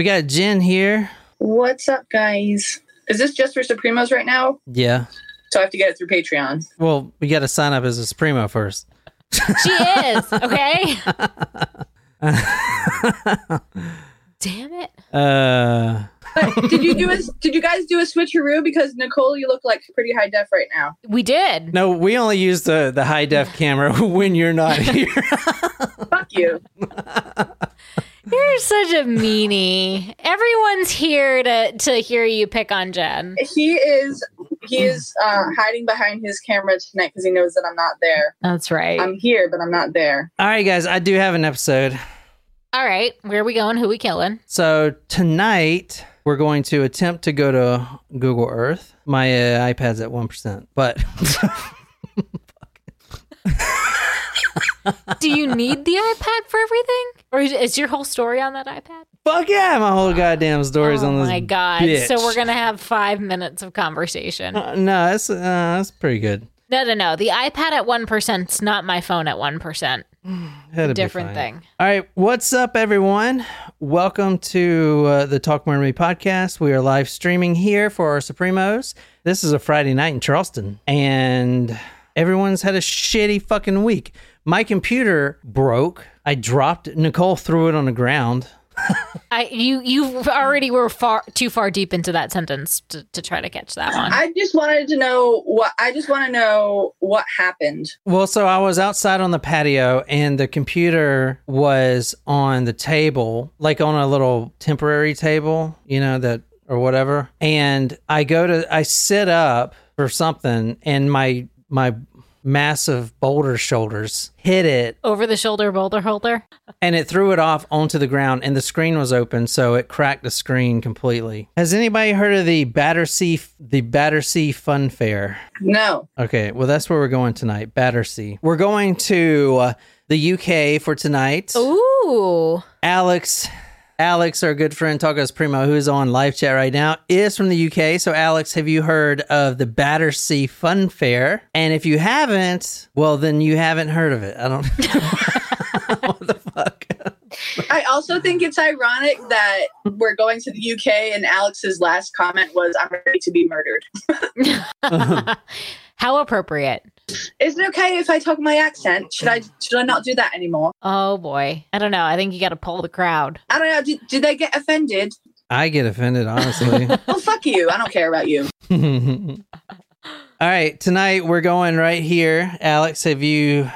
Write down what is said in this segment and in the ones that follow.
We got Jen here. What's up, guys? Is this just for Supremos right now? Yeah. So I have to get it through Patreon. Well, we got to sign up as a Supremo first. She is, okay? Damn it. Uh, But did you do a, Did you guys do a switcheroo? Because Nicole, you look like pretty high def right now. We did. no, we only use the, the high def camera when you're not here. Fuck you. You're such a meanie. Everyone's here to, to hear you pick on Jen. He is. He is uh, hiding behind his camera tonight because he knows that I'm not there. That's right. I'm here, but I'm not there. All right, guys, I do have an episode. All right. Where are we going? Who we killing? So tonight we're going to attempt to go to Google Earth. My uh, iPad's at one percent, but Do you need the iPad for everything? Or is- is your whole story on that iPad? fuck yeah, my whole goddamn story's oh on this. Oh my god. bitch. So we're going to have five minutes of conversation. Uh, no, that's uh, that's pretty good. No, no, no. The iPad at 1% is not my phone at 1%. That'd be Different fine. thing. All right, what's up, everyone? Welcome to uh, the Talk More to Me podcast. We are live streaming here for our Supremos. This is a Friday night in Charleston, and everyone's had a shitty fucking week. My computer broke. I dropped it. Nicole threw it on the ground. I you you already were far too far deep into that sentence to, to try to catch that one. I just wanted to know what. I just want to know what happened. Well, so I was outside on the patio and the computer was on the table, like on a little temporary table, you know, that or whatever. And I go to I sit up for something and my my massive boulder shoulders hit it Over the shoulder boulder holder. and it threw it off onto the ground and the screen was open so it cracked the screen completely. Has anybody heard of the Battersea the Battersea Fun Fair? No. Okay, well, that's where we're going tonight, Battersea. We're going to uh, the UK for tonight. Ooh. Alex, Alex, our good friend Tacos Primo, who is on live chat right now, is from the UK. So, Alex, have you heard of the Battersea Fun Fair? And if you haven't, well, then you haven't heard of it. I don't. Know. what the fuck? I also think it's ironic that we're going to the UK and Alex's last comment was, "I'm ready to be murdered." How appropriate. Is it okay if I talk my accent? Should I should I not do that anymore? Oh boy. I don't know. I think you got to pull the crowd. I don't know. Did, did they get offended? I get offended, honestly. Well, fuck you. I don't care about you. All right, tonight we're going right here. Alex, have you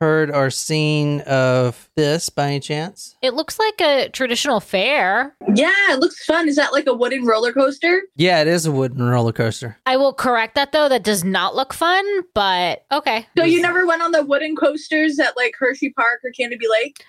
heard or seen of this by any chance? It looks like a traditional fair. Yeah, it looks fun. Is that like a wooden roller coaster? Yeah, it is a wooden roller coaster. I will correct that though. That does not look fun, but okay. So you never went on the wooden coasters at like Hershey Park or Canobie Lake?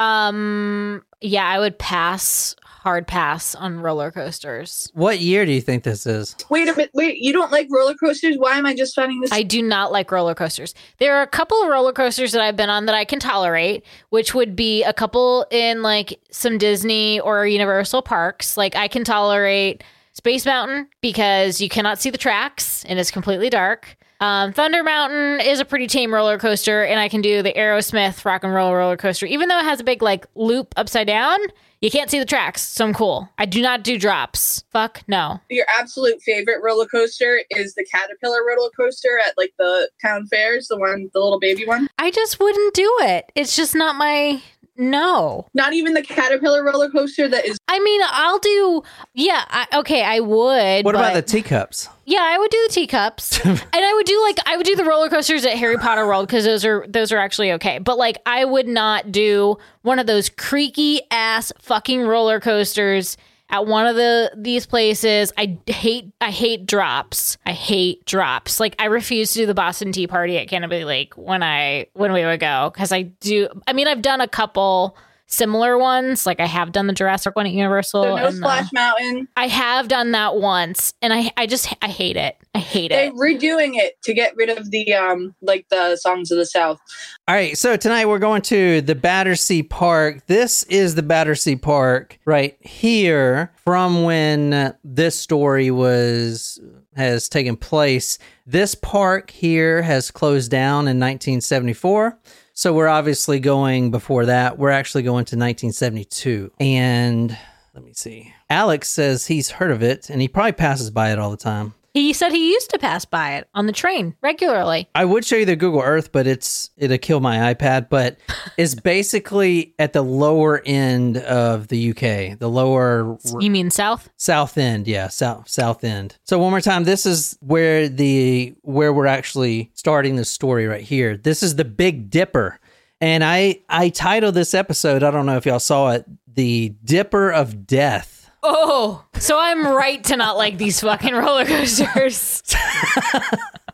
Um yeah, I would pass hard pass on roller coasters. What year do you think this is? Wait a minute. Wait, you don't like roller coasters? Why am I just finding this? I do not like roller coasters. There are a couple of roller coasters that I've been on that I can tolerate, which would be a couple in like some Disney or Universal parks. Like I can tolerate Space Mountain because you cannot see the tracks and it's completely dark. Um, Thunder Mountain is a pretty tame roller coaster, and I can do the Aerosmith rock and roll roller coaster, even though it has a big like loop upside down. You can't see the tracks, so I'm cool. I do not do drops. Fuck no. Your absolute favorite roller coaster is the Caterpillar roller coaster at like the town fairs, the one, the little baby one. I just wouldn't do it. It's just not my no. Not even the Caterpillar roller coaster that is. I mean, I'll do. Yeah, I, okay, I would. What about the teacups? Yeah, I would do the teacups, and I would do like I would do the roller coasters at Harry Potter World because those are those are actually okay. But like, I would not do one of those creaky ass fucking roller coasters at one of the these places. I hate I hate drops. I hate drops. Like I refuse to do the Boston Tea Party at Canobie Lake when I when we would go because I do. I mean, I've done a couple similar ones. Like I have done the Jurassic one at Universal. So no and the- Splash Mountain. I have done that once, and I I just I hate it. I hate They're it. redoing it to get rid of the um like the songs of the South. All right, so tonight we're going to the Battersea Park. This is the Battersea Park right here from when uh, this story was has taken place. This park here has closed down in 1974. So we're obviously going before that. We're actually going to 1972. And let me see. Alex says he's heard of it and he probably passes by it all the time. He said he used to pass by it on the train regularly. I would show you the Google Earth, but it's it'll kill my iPad. But it's basically at the lower end of the UK, the lower You mean south? south end. Yeah, south south end. So one more time, this is where the where we're actually starting the story right here. This is the Big Dipper, and I I titled this episode. I don't know if y'all saw it, the Dipper of Death. Oh, so I'm right to not like these fucking roller coasters.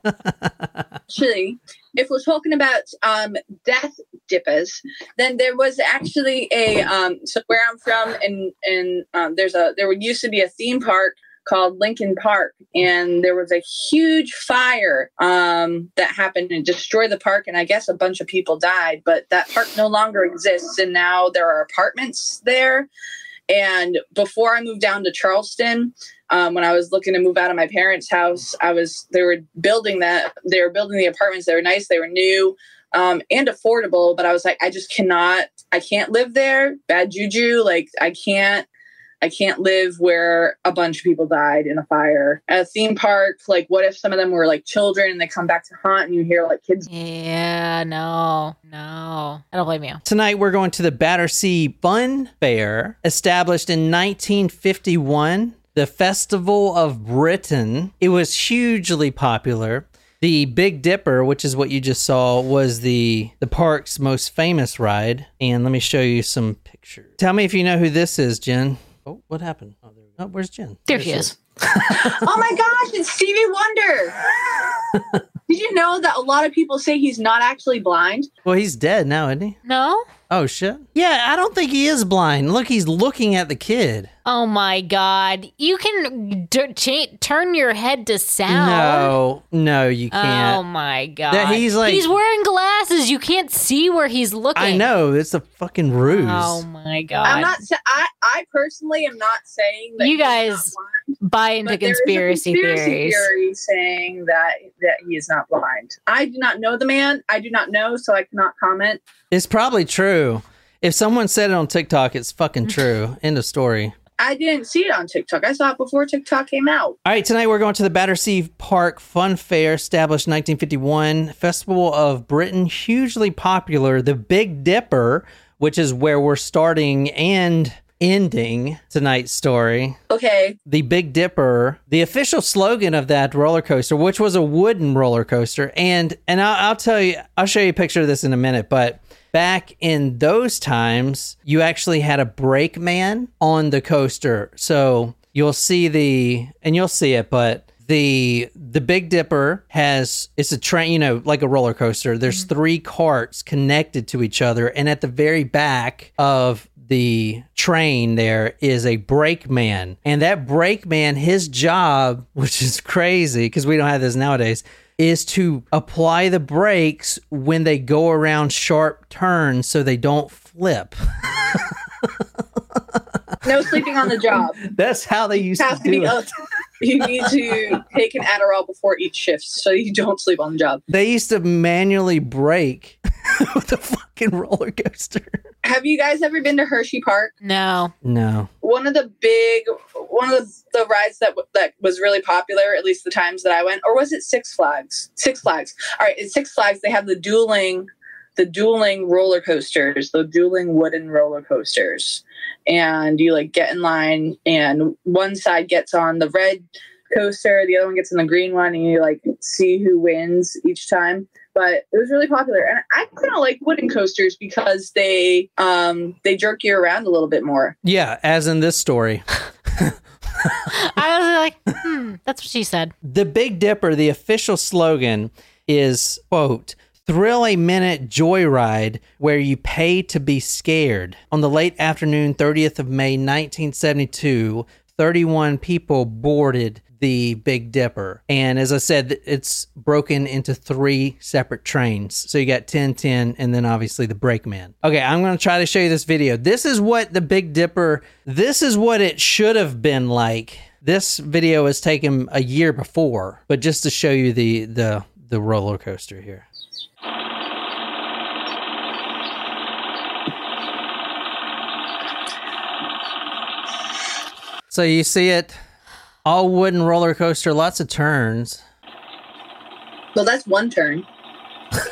actually, if we're talking about um, death dippers, then there was actually a um, so where I'm from, and and um, there's a there used to be a theme park called Lincoln Park, and there was a huge fire um, that happened and destroyed the park, and I guess a bunch of people died. But that park no longer exists, and now there are apartments there. And before I moved down to Charleston, um, when I was looking to move out of my parents' house, I was they were building that they were building the apartments. They were nice, they were new um, and affordable. But I was like, I just cannot, I can't live there. Bad juju, like I can't. I can't live where a bunch of people died in a fire. At a theme park, like what if some of them were like children and they come back to haunt and you hear like kids yeah, no, no. I don't blame you. Tonight we're going to the Battersea Fun Fair, established in 1951. The Festival of Britain. It was hugely popular. The Big Dipper, which is what you just saw, was the the park's most famous ride. And let me show you some pictures. Tell me if you know who this is, Jen. Oh, what happened? Oh, there, oh where's Jen? There she is. oh my gosh, it's Stevie Wonder. Did you know that a lot of people say he's not actually blind? Well, he's dead now, isn't he? No? Oh shit. Yeah, I don't think he is blind. Look, he's looking at the kid. Oh my god. You can d- cha- turn your head to sound. No, no, you oh, can't. Oh my god. That he's like- He's wearing glasses. You can't see where he's looking. I know it's a fucking ruse. Oh my god. I'm not. sa- I I personally am not saying that You guys blind, buy into but there is a conspiracy, conspiracy theories. theory saying that that he is not blind. I do not know the man. I do not know, so I cannot comment. It's probably true. If someone said it on TikTok, it's fucking true. End of story. I didn't see it on TikTok. I saw it before TikTok came out. All right, tonight we're going to the Battersea Park Fun Fair, established 1951. Festival of Britain, hugely popular. The Big Dipper, which is where we're starting and ending tonight's story. Okay, The Big Dipper, the official slogan of that roller coaster, which was a wooden roller coaster, and and I'll, I'll tell you, I'll show you a picture of this in a minute, but. Back in those times, you actually had a brake man on the coaster. So you'll see the, and you'll see it, but the the Big Dipper has it's a train, you know, like a roller coaster. There's mm-hmm. three carts connected to each other, and at the very back of the train there is a brake man, and that brake man, his job, which is crazy because we don't have this nowadays, is to apply the brakes when they go around sharp turns so they don't flip. no sleeping on the job. That's how they used to Have to do be it. up. You need to take an Adderall before each shift so you don't sleep on the job. They used to manually break with a fucking roller coaster. Have you guys ever been to Hershey Park? No. No. one of the big one of the, the rides that w- that was really popular at least the times that i went or was it six flags six flags all right it's six flags they have the dueling the dueling roller coasters the dueling wooden roller coasters and you like get in line and one side gets on the red coaster the other one gets on the green one and you like see who wins each time but it was really popular and i kind of like wooden coasters because they um they jerk you around a little bit more Yeah, as in this story. I was like, hmm, that's what she said. The Big Dipper, the official slogan is, quote, thrill a minute joyride where you pay to be scared. On the late afternoon, 30th of May, 1972, 31 people boarded the Big Dipper. And as I said, it's broken into three separate trains. So you got 1010 and then obviously the brakeman. Okay, I'm going to try to show you this video. This is what the Big Dipper, this is what it should have been like. This video was taken a year before, but just to show you the the the roller coaster here. So you see it, all wooden roller coaster, lots of turns. Well, that's one turn.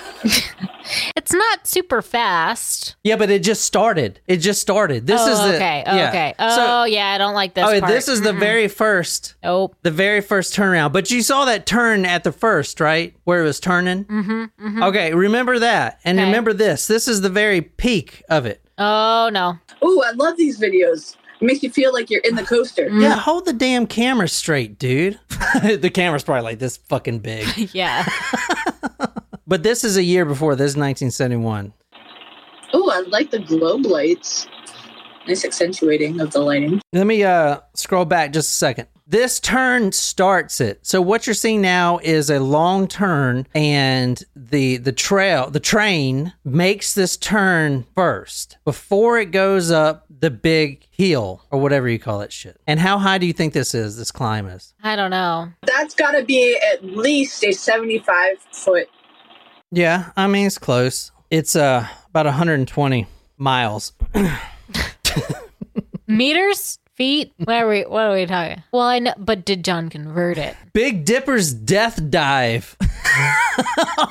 It's not super fast. Yeah, but it just started. It just started. This oh, is the okay. Oh, yeah. okay. So- Oh, yeah. I don't like this. oh, part. this is the very first, Nope. the very first turnaround. But you saw that turn at the first, right, where it was turning. Mm-hmm, Okay, remember that, and Okay. remember this. This is the very peak of it. Oh no. Ooh, I love these videos. It makes you feel like you're in the coaster. Mm. Yeah, hold the damn camera straight, dude. the camera's probably like this fucking big. Yeah. But this is a year before. This is 1971. Oh, I like the globe lights. Nice accentuating of the lighting. Let me uh scroll back just a second. This turn starts it. So what you're seeing now is a long turn and the the trail, the train makes this turn first before it goes up the big hill or whatever you call that shit. And how high do you think this is? This climb is? I don't know. That's got to be at least a 75 foot. Yeah, I mean it's close. It's uh about 120 miles. Meters, feet. What are we? What are we talking? Well, I know, but did John convert it? Big Dipper's death dive.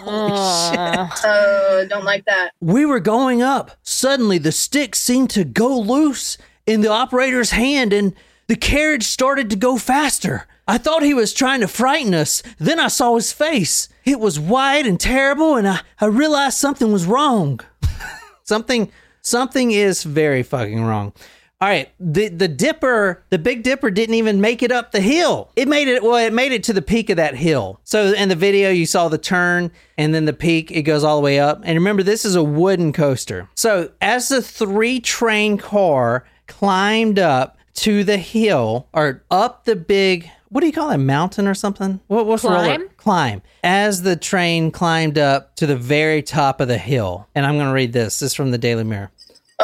Uh, Uh, don't like that. We were going up. Suddenly, the stick seemed to go loose in the operator's hand and the carriage started to go faster. I thought he was trying to frighten us. Then I saw his face. It was white and terrible, and I, I realized something was wrong. something something is very fucking wrong. All right, the the dipper, the Big Dipper didn't even make it up the hill. It made it well, it made it to the peak of that hill. So in the video you saw the turn and then the peak it goes all the way up. And remember this is a wooden coaster. So as the three train car climbed up to the hill or up the big what do you call it? Mountain or something? What what's the roller- Climb? climb as the train climbed up to the very top of the hill. And I'm going to read this. This is from the Daily Mirror.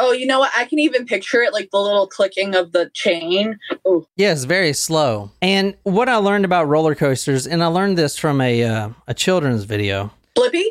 Oh, you know what? I can even picture it like the little clicking of the chain. Oh, Yes, very slow. And what I learned about roller coasters, and I learned this from a uh, a children's video. Blippi?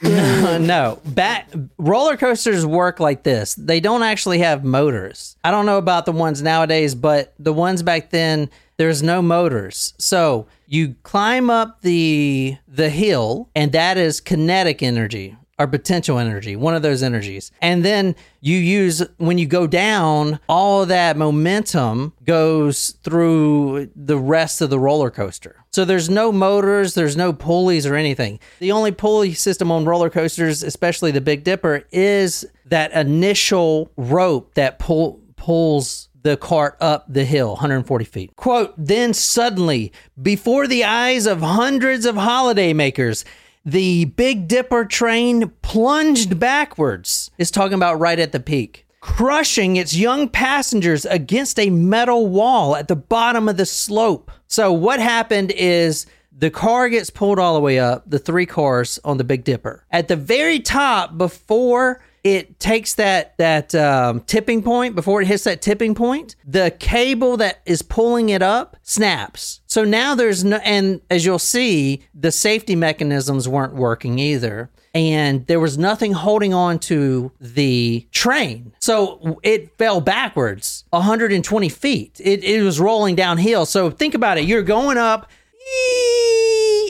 no, back roller coasters work like this. They don't actually have motors. I don't know about the ones nowadays, but the ones back then, there's no motors. So you climb up the the hill, and that is kinetic energy or potential energy, one of those energies. And then you use when you go down, all that momentum goes through the rest of the roller coaster. So there's no motors, there's no pulleys or anything. The only pulley system on roller coasters, especially the Big Dipper, is that initial rope that pull pulls the cart up the hill 140 feet. Quote, then suddenly, before the eyes of hundreds of holidaymakers, the Big Dipper train plunged backwards. It's talking about right at the peak, crushing its young passengers against a metal wall at the bottom of the slope. So, what happened is the car gets pulled all the way up, the three cars on the Big Dipper. At the very top, before it takes that that um, tipping point before it hits that tipping point the cable that is pulling it up snaps. So now there's no and as you'll see the safety mechanisms weren't working either. And there was nothing holding on to the train. So it fell backwards 120 feet. It, it was rolling downhill. So think about it. You're going up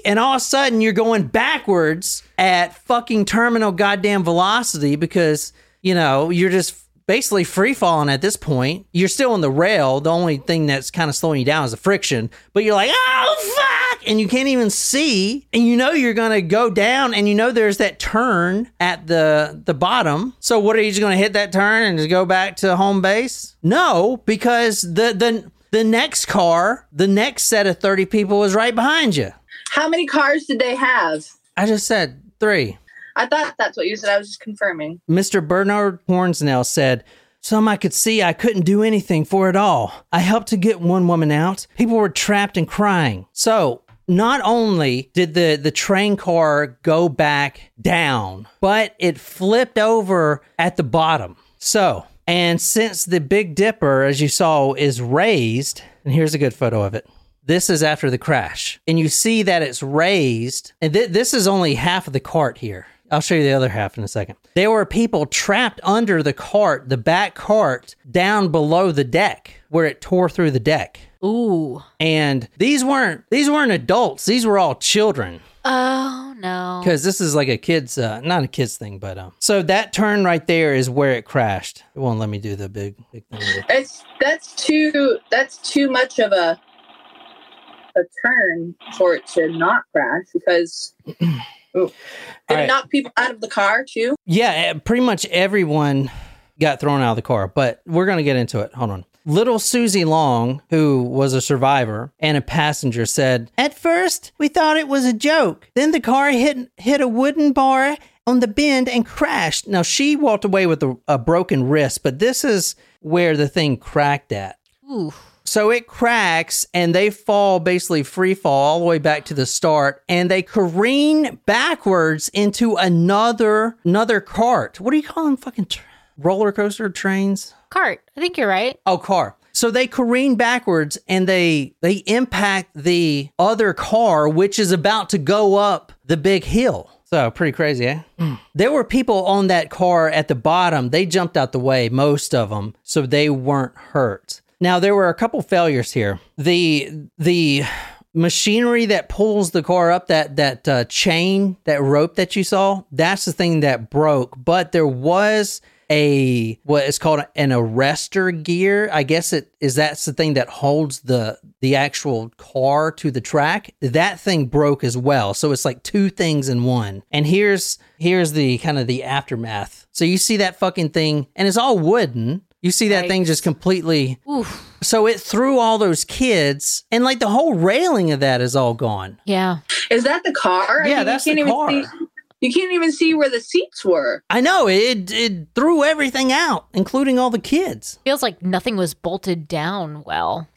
and all of a sudden you're going backwards at fucking terminal goddamn velocity because you know you're just basically free falling at this point. You're still on the rail. The only thing that's kind of slowing you down is the friction. But you're like oh fuck! And you can't even see. And you know you're gonna go down and you know there's that turn at the the bottom. So what are you just gonna hit that turn and just go back to home base? No because the the the next car the next set of 30 people was right behind you How many cars did they have? I just said three. I thought that's what you said. I was just confirming. Mr. Bernard Hornsnell said, Some I could see I couldn't do anything for it all. I helped to get one woman out. People were trapped and crying. So, not only did the, the train car go back down, but it flipped over at the bottom. So, and since the Big Dipper, as you saw, is raised, and here's a good photo of it. This is after the crash. And you see that it's raised. And th- this is only half of the cart here. I'll show you the other half in a second. There were people trapped under the cart, the back cart, down below the deck where it tore through the deck. Ooh. And these weren't these weren't adults. These were all children. Oh no. because this is like a kid's uh, not a kid's thing but um so that turn right there is where it crashed it won't let me do the big big thing It's that's too that's too much of a a turn for it to not crash because Ooh. did All it right. knock people out of the car too? yeah eh, pretty much everyone got thrown out of the car but we're gonna get into it hold on Little Susie Long, who was a survivor and a passenger, said, At first, we thought it was a joke. Then the car hit, hit a wooden bar on the bend and crashed. Now, she walked away with a, a broken wrist, but this is where the thing cracked at. Ooh. So it cracks and they fall basically free fall all the way back to the start and they careen backwards into another another cart. What do you call them fucking tr- roller coaster trains? Cart. I think you're right. Oh, car. So they careen backwards and they they impact the other car which is about to go up the big hill. So pretty crazy, eh? There were people on that car at the bottom. They jumped out the way, most of them, so they weren't hurt. Now there were a couple failures here. The the machinery that pulls the car up that that uh, chain, that rope that you saw, that's the thing that broke, but there was a what is called an arrestor gear. I guess it is that's the thing that holds the the actual car to the track. That thing broke as well. So it's like two things in one. And here's here's the kind of the aftermath. So you see that fucking thing and it's all wooden. You see that thing just completely Oof. so it threw all those kids and like the whole railing of that is all gone. Yeah. Is that the car? Yeah, that's you can't the even car. See, you can't even see where the seats were. I know it it threw everything out, including all the kids. Feels like nothing was bolted down well.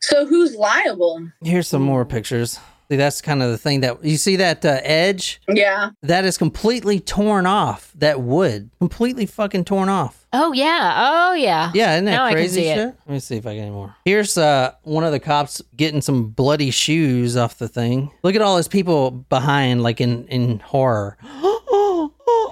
So who's liable? Here's some more hmm. pictures. See, that's kind of the thing that you see that uh, edge Yeah. that is completely torn off. That wood completely fucking torn off. Oh yeah. Oh yeah. Yeah, isn't that Now crazy see it. Let me see if I get any more. Here's uh one of the cops getting some bloody shoes off the thing. Look at all those people behind, like in in horror.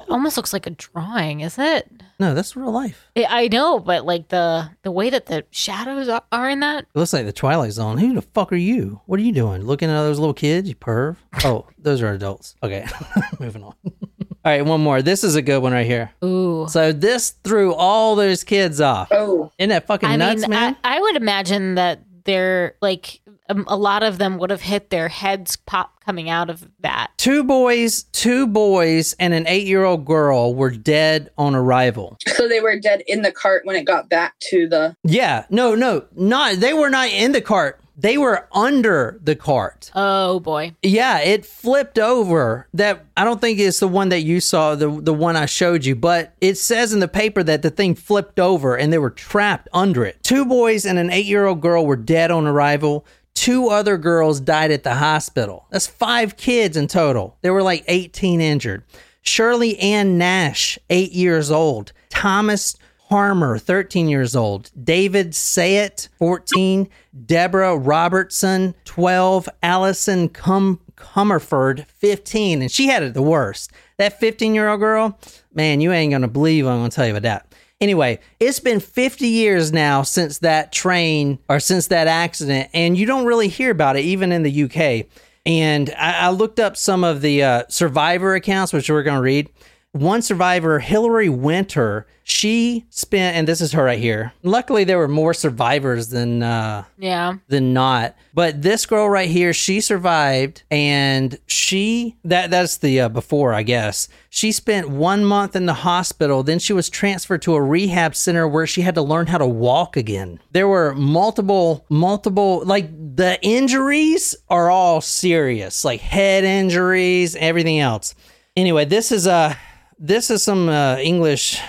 Almost looks like a drawing, is it? No, that's real life. I- I know, but like the the way that the shadows are- are in that. It looks like the Twilight Zone. Who the fuck are you? What are you doing? Looking at those little kids, you perv? Oh, those are adults. Okay, moving on. All right, one more. This is a good one right here. Ooh. So this threw all those kids off. Oh. Isn't that fucking I nuts, mean, man? I, I would imagine that they're like um, a lot of them would have hit their heads pop coming out of that. two boys, two boys, and an eight-year-old girl were dead on arrival. So they were dead in the cart when it got back to the. Yeah, no, no, not. They were not in the cart. They were under the cart. Oh boy. Yeah, it flipped over. That I don't think it's the one that you saw, the the one I showed you, but it says in the paper that the thing flipped over and they were trapped under it. Two boys and an 8-year-old girl were dead on arrival. Two other girls died at the hospital. That's 5 kids in total. There were like 18 injured. Shirley Ann Nash, 8 years old. Thomas Harmer, 13 years old. David Sayet, 14. Deborah Robertson, 12. Allison Cum- Comerford, 15. And she had it the worst. That 15 year old girl, man, you ain't going to believe I'm going to tell you about that. Anyway, it's been 50 years now since that train or since that accident, and you don't really hear about it even in the UK. And I, I looked up some of the uh, survivor accounts, which we're going to read. One survivor, Hillary Winter, she spent, and this is her right here. Luckily, there were more survivors than uh, Yeah. than not. But this girl right here, she survived, and she that that's the uh, before, I guess. She spent one month in the hospital. Then she was transferred to a rehab center where she had to learn how to walk again. There were multiple, multiple like the injuries are all serious, like head injuries, everything else. Anyway, this is uh this is some uh, English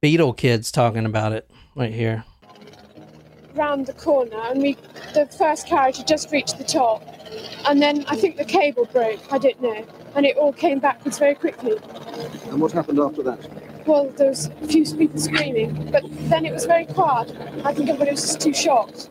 Beetle kids talking about it right here. round the corner and we the first carriage had just reached the top and then I think the cable broke, I don't know. And it all came backwards very quickly. And what happened after that? Well, there was a few people screaming, but then it was very quiet. I think everybody was just too shocked.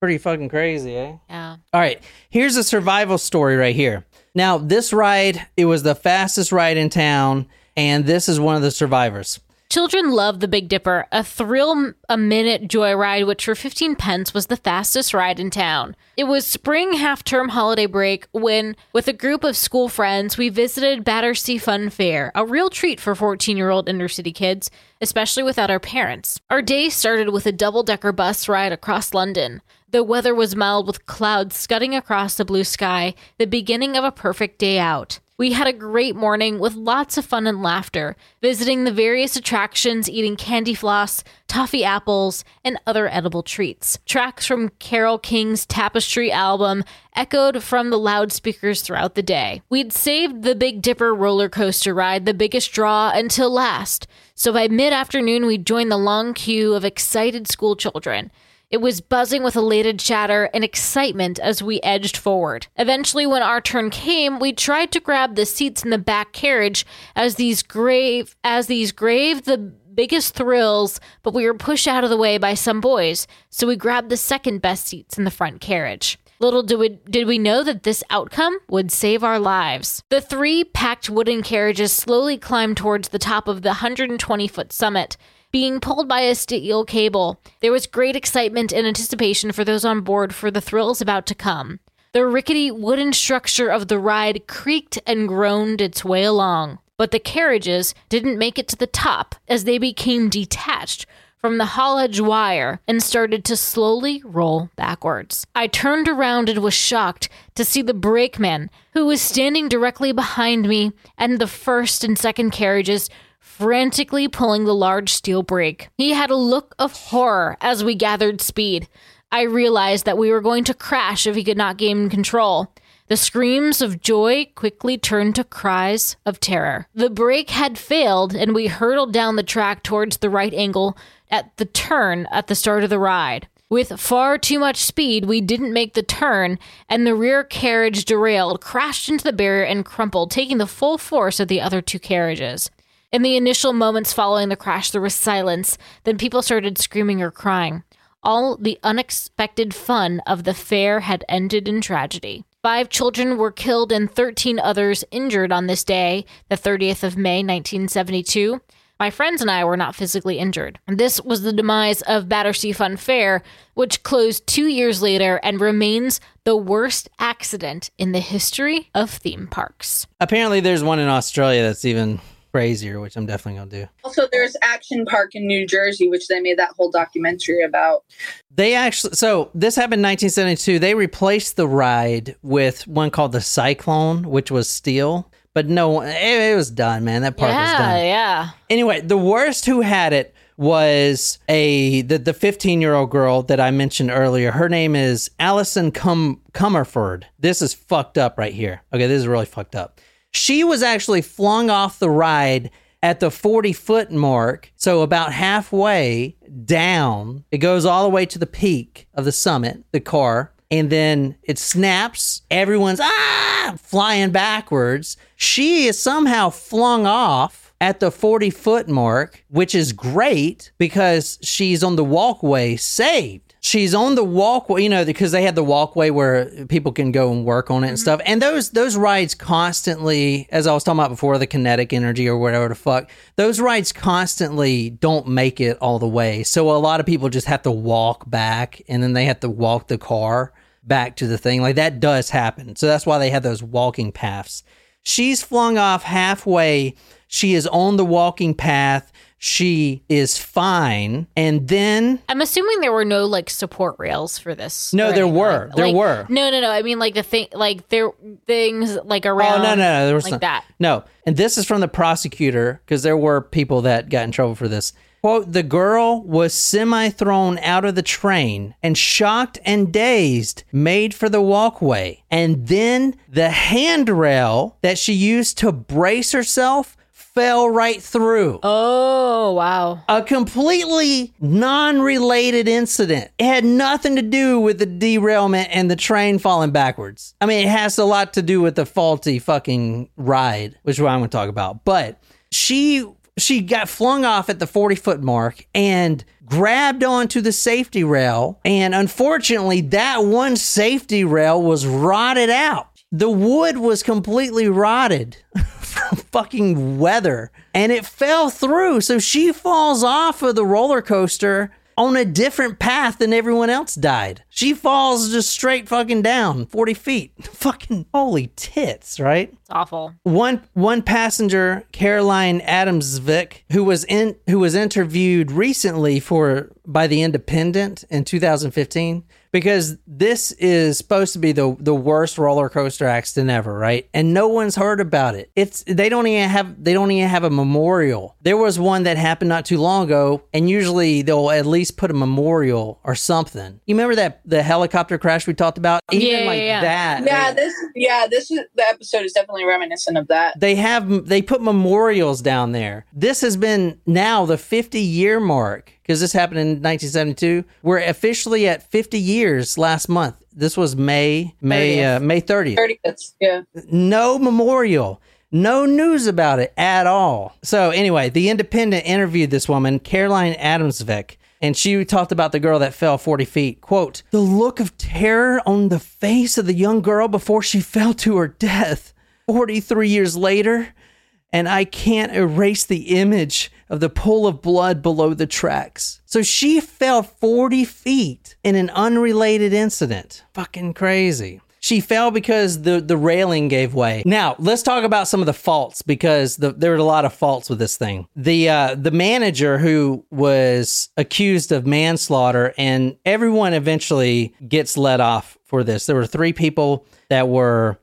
Pretty fucking crazy, eh? Yeah. All right, here's a survival story right here. Now, this ride, it was the fastest ride in town. And this is one of the survivors. Children love the Big Dipper, a thrill a minute joyride, which for 15 pence was the fastest ride in town. It was spring half term holiday break when, with a group of school friends, we visited Battersea Fun Fair, a real treat for 14 year old inner city kids, especially without our parents. Our day started with a double decker bus ride across London. The weather was mild with clouds scudding across the blue sky, the beginning of a perfect day out. We had a great morning with lots of fun and laughter, visiting the various attractions, eating candy floss, toffee apples, and other edible treats. Tracks from Carole King's Tapestry album echoed from the loudspeakers throughout the day. We'd saved the Big Dipper roller coaster ride, the biggest draw, until last, so by mid afternoon we joined the long queue of excited school children. It was buzzing with elated chatter and excitement as we edged forward. Eventually, when our turn came, we tried to grab the seats in the back carriage as these grave as these grave the biggest thrills, but we were pushed out of the way by some boys, so we grabbed the second best seats in the front carriage. Little did we, did we know that this outcome would save our lives. The three packed wooden carriages slowly climbed towards the top of the 120 foot summit being pulled by a steel cable. There was great excitement and anticipation for those on board for the thrills about to come. The rickety wooden structure of the ride creaked and groaned its way along, but the carriages didn't make it to the top as they became detached from the haulage wire and started to slowly roll backwards. I turned around and was shocked to see the brakeman, who was standing directly behind me, and the first and second carriages frantically pulling the large steel brake. He had a look of horror as we gathered speed. I realized that we were going to crash if he could not gain control. The screams of joy quickly turned to cries of terror. The brake had failed, and we hurtled down the track towards the right angle at the turn at the start of the ride. With far too much speed, we didn't make the turn, and the rear carriage derailed, crashed into the barrier, and crumpled, taking the full force of the other two carriages. In the initial moments following the crash, there was silence. Then people started screaming or crying. All the unexpected fun of the fair had ended in tragedy. Five children were killed and 13 others injured on this day, the 30th of May, 1972. My friends and I were not physically injured. This was the demise of Battersea Fun Fair, which closed two years later and remains the worst accident in the history of theme parks. Apparently, there's one in Australia that's even crazier, which I'm definitely gonna do. Also, there's Action Park in New Jersey, which they made that whole documentary about. They actually, so this happened in 1972. They replaced the ride with one called the Cyclone, which was steel. But no, it, it was done, man. That part was done. yeah. Anyway, the worst who had it was a the the 15 year old girl that I mentioned earlier. Her name is Allison Cum Comerford. This is fucked up right here. Okay, this is really fucked up. She was actually flung off the ride at the 40 foot mark, so about halfway down. It goes all the way to the peak of the summit, the car, and then it snaps. Everyone's ah flying backwards. She is somehow flung off at the 40 foot mark, which is great because she's on the walkway saved. She's on the walkway, you know, because they had the walkway where people can go and work on it and mm-hmm. stuff. And those those rides constantly, as I was talking about before, the kinetic energy or whatever the fuck, those rides constantly don't make it all the way. So a lot of people just have to walk back and then they have to walk the car back to the thing. Like that does happen. So that's why they have those walking paths. She's flung off halfway. She is on the walking path. She is fine. And then I'm assuming there were no like support rails for this. No, there were. like- There like- were. No, no, no. I mean, like the thing, like there things like around Oh no, no, no, there was like no- that. No, and this is from the prosecutor because there were people that got in trouble for this. Quote: The girl was semi thrown out of the train and shocked and dazed, made for the walkway, and then the handrail that she used to brace herself fell right through. Oh wow. A completely non related incident. It had nothing to do with the derailment and the train falling backwards. I mean, it has a lot to do with the faulty fucking ride, which is what I'm going to talk about. But she. She got flung off at the 40 foot mark and grabbed onto the safety rail. And unfortunately, that one safety rail was rotted out. The wood was completely rotted fucking weather and it fell through. So she falls off of the roller coaster on a different path than everyone else died. She falls just straight fucking down 40 feet. Fucking holy tits, right? It's awful. One one passenger, Caroline Adamsvik, who was in who was interviewed recently for by the Independent in 2015 because this is supposed to be the the worst roller coaster accident ever, right? And no one's heard about it. It's they don't even have they don't even have a memorial. There was one that happened not too long ago, and usually they'll at least put a memorial or something. You remember that the helicopter crash we talked about? Even Yeah, like yeah, yeah. that. Yeah, this yeah, this is the episode is definitely reminiscent of that. they have they put memorials down there. This has been now the 50 year mark because this happened in 1972. We're officially at 50 years last month. This was May May uh, May 30th. 30th. Yeah. No memorial. No news about it at all. So anyway, the Independent interviewed this woman, Caroline Adamsvik, and she talked about the girl that fell 40 feet. Quote, the look of terror on the face of the young girl before she fell to her death. 43 years later, and I can't erase the image of the pool of blood below the tracks. So she fell 40 feet in an unrelated incident. Fucking crazy. She fell because the, the railing gave way. Now, let's talk about some of the faults because the, there were a lot of faults with this thing. The uh, the manager who was accused of manslaughter, and everyone eventually gets let off for this. There were three people that were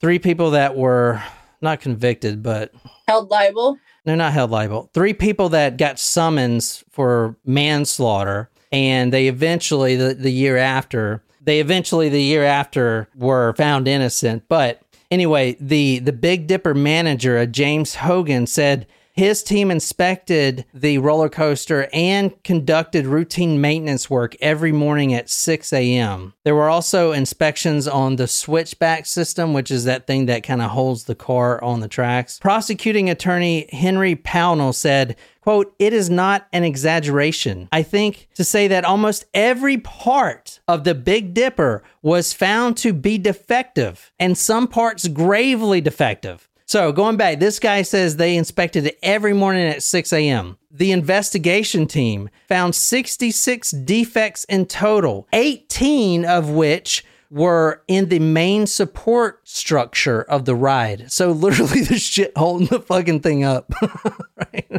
three people that were not convicted, but Held liable. They're not held liable. Three people that got summons for manslaughter, and they eventually the, the year after they eventually the year after were found innocent. But anyway, the the Big Dipper manager, uh, James Hogan, said his team inspected the roller coaster and conducted routine maintenance work every morning at 6 a.m. There were also inspections on the switchback system, which is that thing that kind of holds the car on the tracks. Prosecuting attorney Henry Pownell said, quote, it is not an exaggeration. I think to say that almost every part of the Big Dipper was found to be defective and some parts gravely defective. So going back, this guy says they inspected it every morning at 6 a.m. The investigation team found 66 defects in total, 18 of which were in the main support structure of the ride. So literally the shit holding the fucking thing up. right?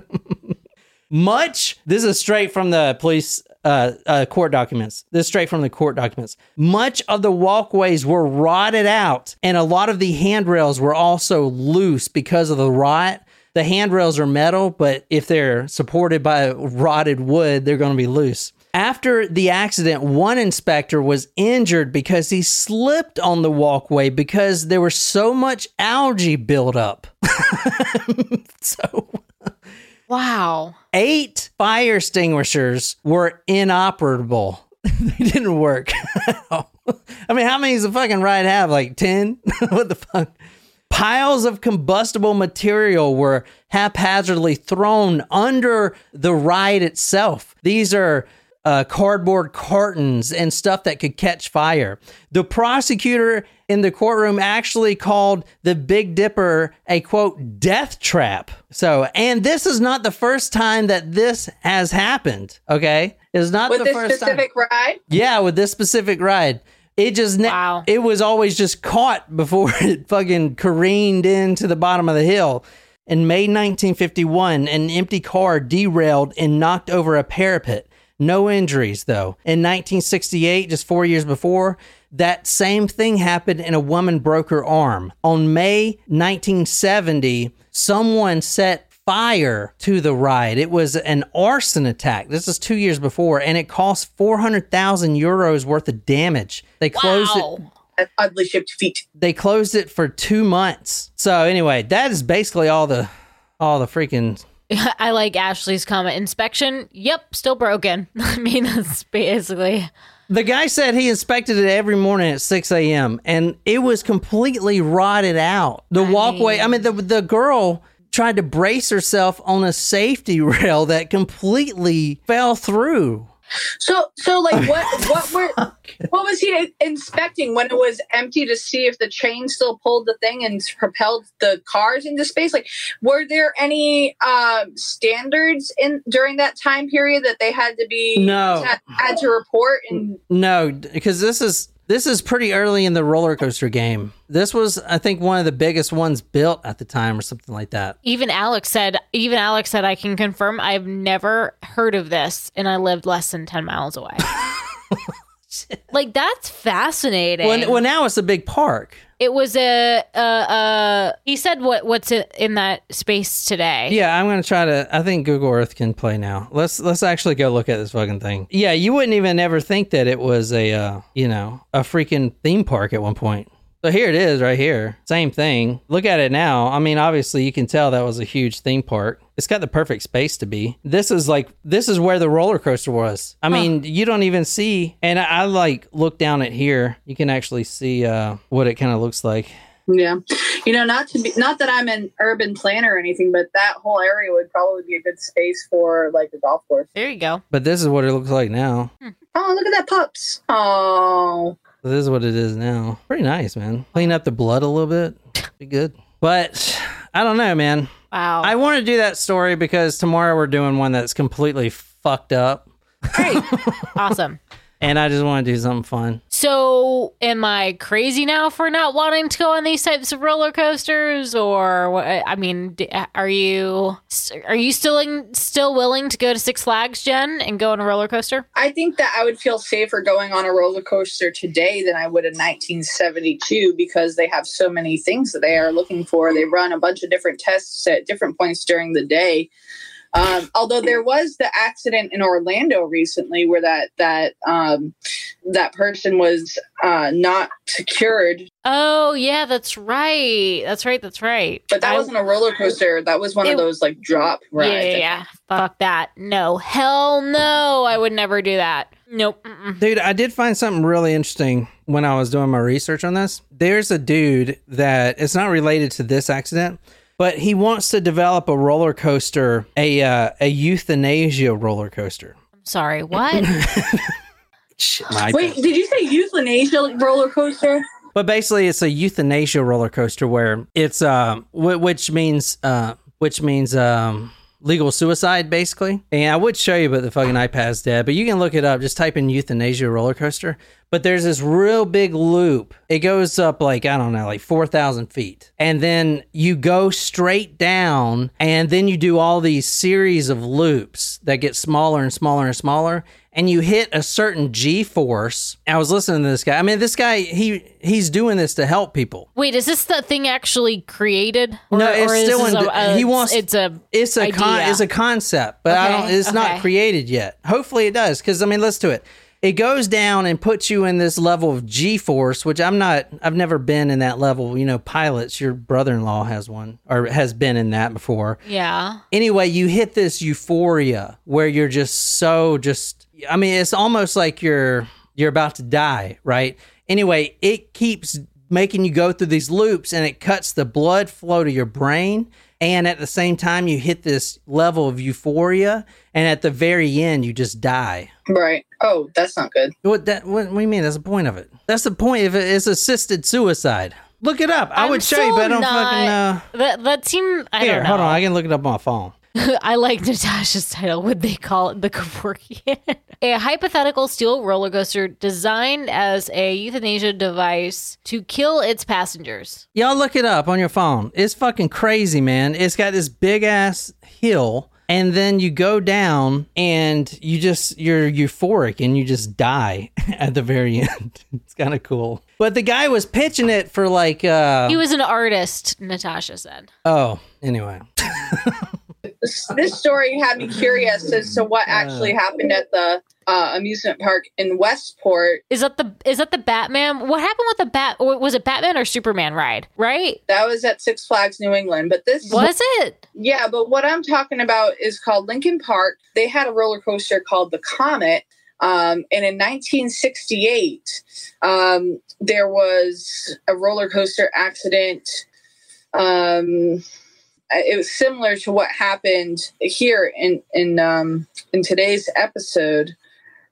Much, this is straight from the police uh, uh, court documents. This is straight from the court documents. Much of the walkways were rotted out, and a lot of the handrails were also loose because of the rot. The handrails are metal, but if they're supported by rotted wood, they're going to be loose. After the accident, one inspector was injured because he slipped on the walkway because there was so much algae buildup. so Wow. eight fire extinguishers were inoperable. they didn't work. I mean, how many does the fucking ride have? Like 10? what the fuck? Piles of combustible material were haphazardly thrown under the ride itself. These are uh, cardboard cartons and stuff that could catch fire. The prosecutor in the courtroom actually called the Big Dipper a quote death trap. So, and this is not the first time that this has happened. Okay, it's not With the this first time. specific ride. Yeah, with this specific ride. It just ne- Wow. it was always just caught before it fucking careened into the bottom of the hill. In May 1951, an empty car derailed and knocked over a parapet. No injuries though. In 1968, just 4 years before, that same thing happened and a woman broke her arm. On May 1970, someone set fire to the ride. It was an arson attack. This is two years before, and it cost 400,000 euros worth of damage. They closed it. Wow. At oddly shaped feet. They closed it for two months. So anyway, that is basically all the, all the freaking. I like Ashley's comment. Inspection, yep, still broken. I mean, that's basically. The guy said he inspected it every morning at 6 a.m. and it was completely rotted out. The walkway, I mean, the, the girl tried to brace herself on a safety rail that completely fell through. So, so like, what, what were, what was he inspecting when it was empty to see if the chain still pulled the thing and propelled the cars into space? Like, were there any um, standards in during that time period that they had to be No. had, had to report? And No, because this is this is pretty early in the roller coaster game. This was, I think, one of the biggest ones built at the time, or something like that. Even Alex said, even Alex said, I can confirm I've never heard of this and I lived less than 10 miles away. like, that's fascinating. Well, well, now it's a big park. It was a, he said what, what's in in that space today. Yeah, I'm gonna try to. I think Google Earth can play now. Let's let's actually go look at this fucking thing. Yeah, you wouldn't even ever think that it was a, uh, you know, a freaking theme park at one point. So here it is, right here. Same thing. Look at it now. I mean, obviously you can tell that was a huge theme park. It's got the perfect space to be. This is like this is where the roller coaster was. I mean, you don't even see. And I, I like look down at here. You can actually see uh, what it kind of looks like. yeah, you know, not to be, not that I'm an urban planner or anything, but that whole area would probably be a good space for like a golf course. There you go. But this is what it looks like now. Oh, look at that pups! Oh, This is what it is now. Pretty nice, man. Clean up the blood a little bit. Be good. But I don't know, man. Wow. I want to do that story because tomorrow we're doing one that's completely fucked up. Great. awesome. And I just want to do something fun. So, am I crazy now for not wanting to go on these types of roller coasters, or? I mean, are you are you still in, still willing to go to Six Flags, Jen, and go on a roller coaster? I think that I would feel safer going on a roller coaster today than I would in 1972 because they have so many things that they are looking for. They run a bunch of different tests at different points during the day. Um, although there was the accident in Orlando recently where that that um, that person was uh, not secured, Oh yeah, that's right. That's right. That's right. but that I- wasn't a roller coaster. That was one It- of those like drop yeah, rides. yeah, yeah. Fuck that. No, hell no. I would never do that. Nope. Mm-mm. Dude, I did find something really interesting when I was doing my research on this. There's a dude that it's not related to this accident, but he wants to develop a roller coaster, a uh, a euthanasia roller coaster. Sorry. What? Wait, did you say euthanasia roller coaster? But basically, it's a euthanasia roller coaster where it's um, wh- which means uh, which means um, legal suicide, basically. And I would show you, but the fucking iPad's dead. But you can look it up. Just type in euthanasia roller coaster. But there's this real big loop. It goes up like I don't know, like four thousand feet, and then you go straight down, and then you do all these series of loops that get smaller and smaller and smaller and you hit a certain G force. I was listening to this guy. I mean, this guy he he's doing this to help people. Wait, is this the thing actually created? Or, No, it's still in a- the- a- he wants- It's a. It's a con- it's a concept, but I don't. It's not created yet. Hopefully, it does. Because I mean, let's do it. It goes down and puts you in this level of G force, which I'm not. I've never been in that level. You know, pilots. Your brother-in-law has one or has been in that before. Yeah. anyway, you hit this euphoria where you're just so just I mean, it's almost like you're you're about to die, right? Anyway, it keeps making you go through these loops and it cuts the blood flow to your brain and at the same time you hit this level of euphoria and at the very end you just die. Right. Oh, that's not good. What that what, what do you mean? That's the point of it. That's the point of it. It's assisted suicide. Look it up. I I'm would show you, but I don't not- fucking know. That that seemed. I Here, don't know. hold on. I can look it up on my phone. I like Natasha's title. Would they call it the Kevorkian? a hypothetical steel roller coaster designed as a euthanasia device to kill its passengers. Y'all look it up on your phone. It's fucking crazy, man. It's got this big ass hill, and then you go down, and you just you're euphoric, and you just die at the very end. it's kind of cool. But the guy was pitching it for like, uh, He was an artist, Natasha said. oh, anyway. This, this story had me curious as to what actually happened at the uh, amusement park in Westport. Is that the is that the Batman? What happened with the Bat? Was it Batman or Superman ride? Right? That was at Six Flags New England. But this Was it? Yeah, but what I'm talking about is called Lincoln Park. They had a roller coaster called the Comet. Um, and in 1968, um, there was a roller coaster accident. Um, it was similar to what happened here in in um, in today's episode.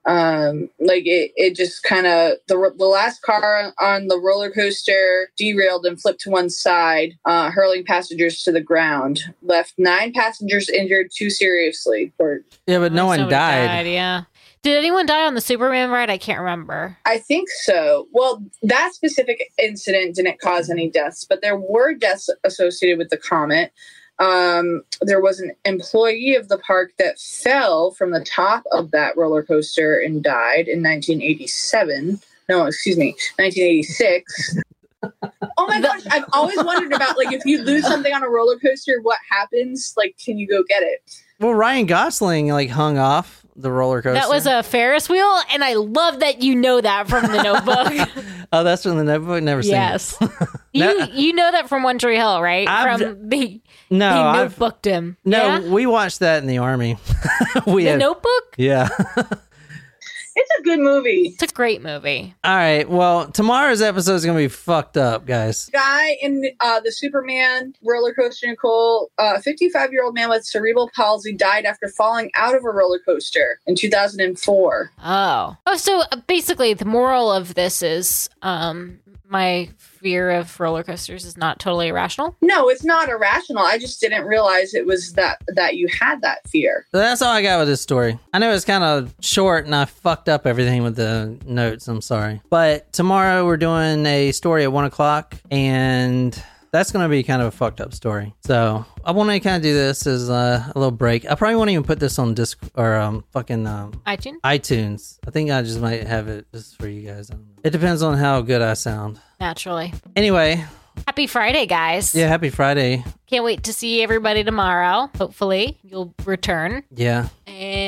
Um, like it, it just kind of the the last car on the roller coaster derailed and flipped to one side, uh, hurling passengers to the ground. Left nine passengers injured, two seriously. Or Yeah, but no one Somebody died. Yeah. Did anyone die on the Superman ride? I can't remember. I think so. Well, that specific incident didn't cause any deaths, but there were deaths associated with the comet. Um, there was an employee of the park that fell from the top of that roller coaster and died in 1987. No, excuse me, 1986. oh my gosh, I've always wondered about like if you lose something on a roller coaster, what happens? Like, can you go get it? Well, Ryan Gosling like hung off the roller coaster. That was a Ferris wheel, and I love that you know that from the notebook. oh, that's from the Notebook. Never seen. yes. you you know that from One Tree Hill, right? I've- from the No, he I've, notebooked him. no, Yeah? we watched that in the army. we The notebook? yeah. It's a good movie. It's a great movie. All right. Well, tomorrow's episode is gonna be fucked up, guys. guy in uh, the Superman roller coaster, Nicole, a 55 year old man with cerebral palsy died after falling out of a roller coaster in 2004. Oh. Oh, so uh, basically the moral of this is um my fear of roller coasters is not totally irrational. No, it's not irrational. I just didn't realize it was that that you had that fear. So that's all I got with this story. I know it's kind of short and I fucked up everything with the notes. I'm sorry. But tomorrow we're doing a story at one o'clock and that's going to be kind of a fucked up story. So I want to kind of do this as uh, a little break. I probably won't even put this on disc or um, fucking um, iTunes? iTunes. I think I just might have it just for you guys. I don't know. It depends on how good I sound. Naturally. Anyway, Happy Friday, guys. yeah, happy Friday. Can't wait to see everybody tomorrow. Hopefully, you'll return. Yeah. And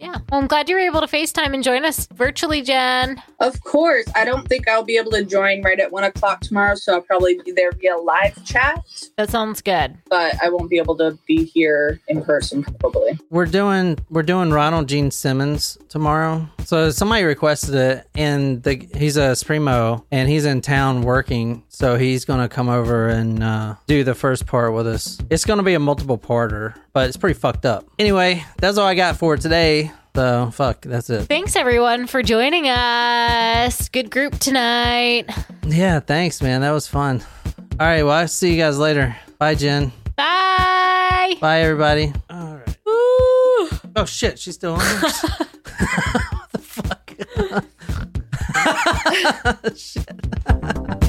yeah, well, I'm glad you were able to FaceTime and join us virtually, Jen. Of course, I don't think I'll be able to join right at one o'clock tomorrow, so I'll probably be there via live chat, That sounds good. but I won't be able to be here in person probably. We're doing we're doing Ronald Gene Simmons tomorrow. So somebody requested it, and the he's a Spremo, and he's in town working. So he's gonna come over and uh, do the first part with us. It's gonna be a multiple parter, but it's pretty fucked up. Anyway, that's all I got for today. So fuck, that's it. Thanks everyone for joining us. Good group tonight. Yeah, thanks, man. That was fun. All right, well, I'll see you guys later. Bye, Jen. Bye. Bye, everybody. All right. Oh shit, she's still on. there? what the fuck? Shit.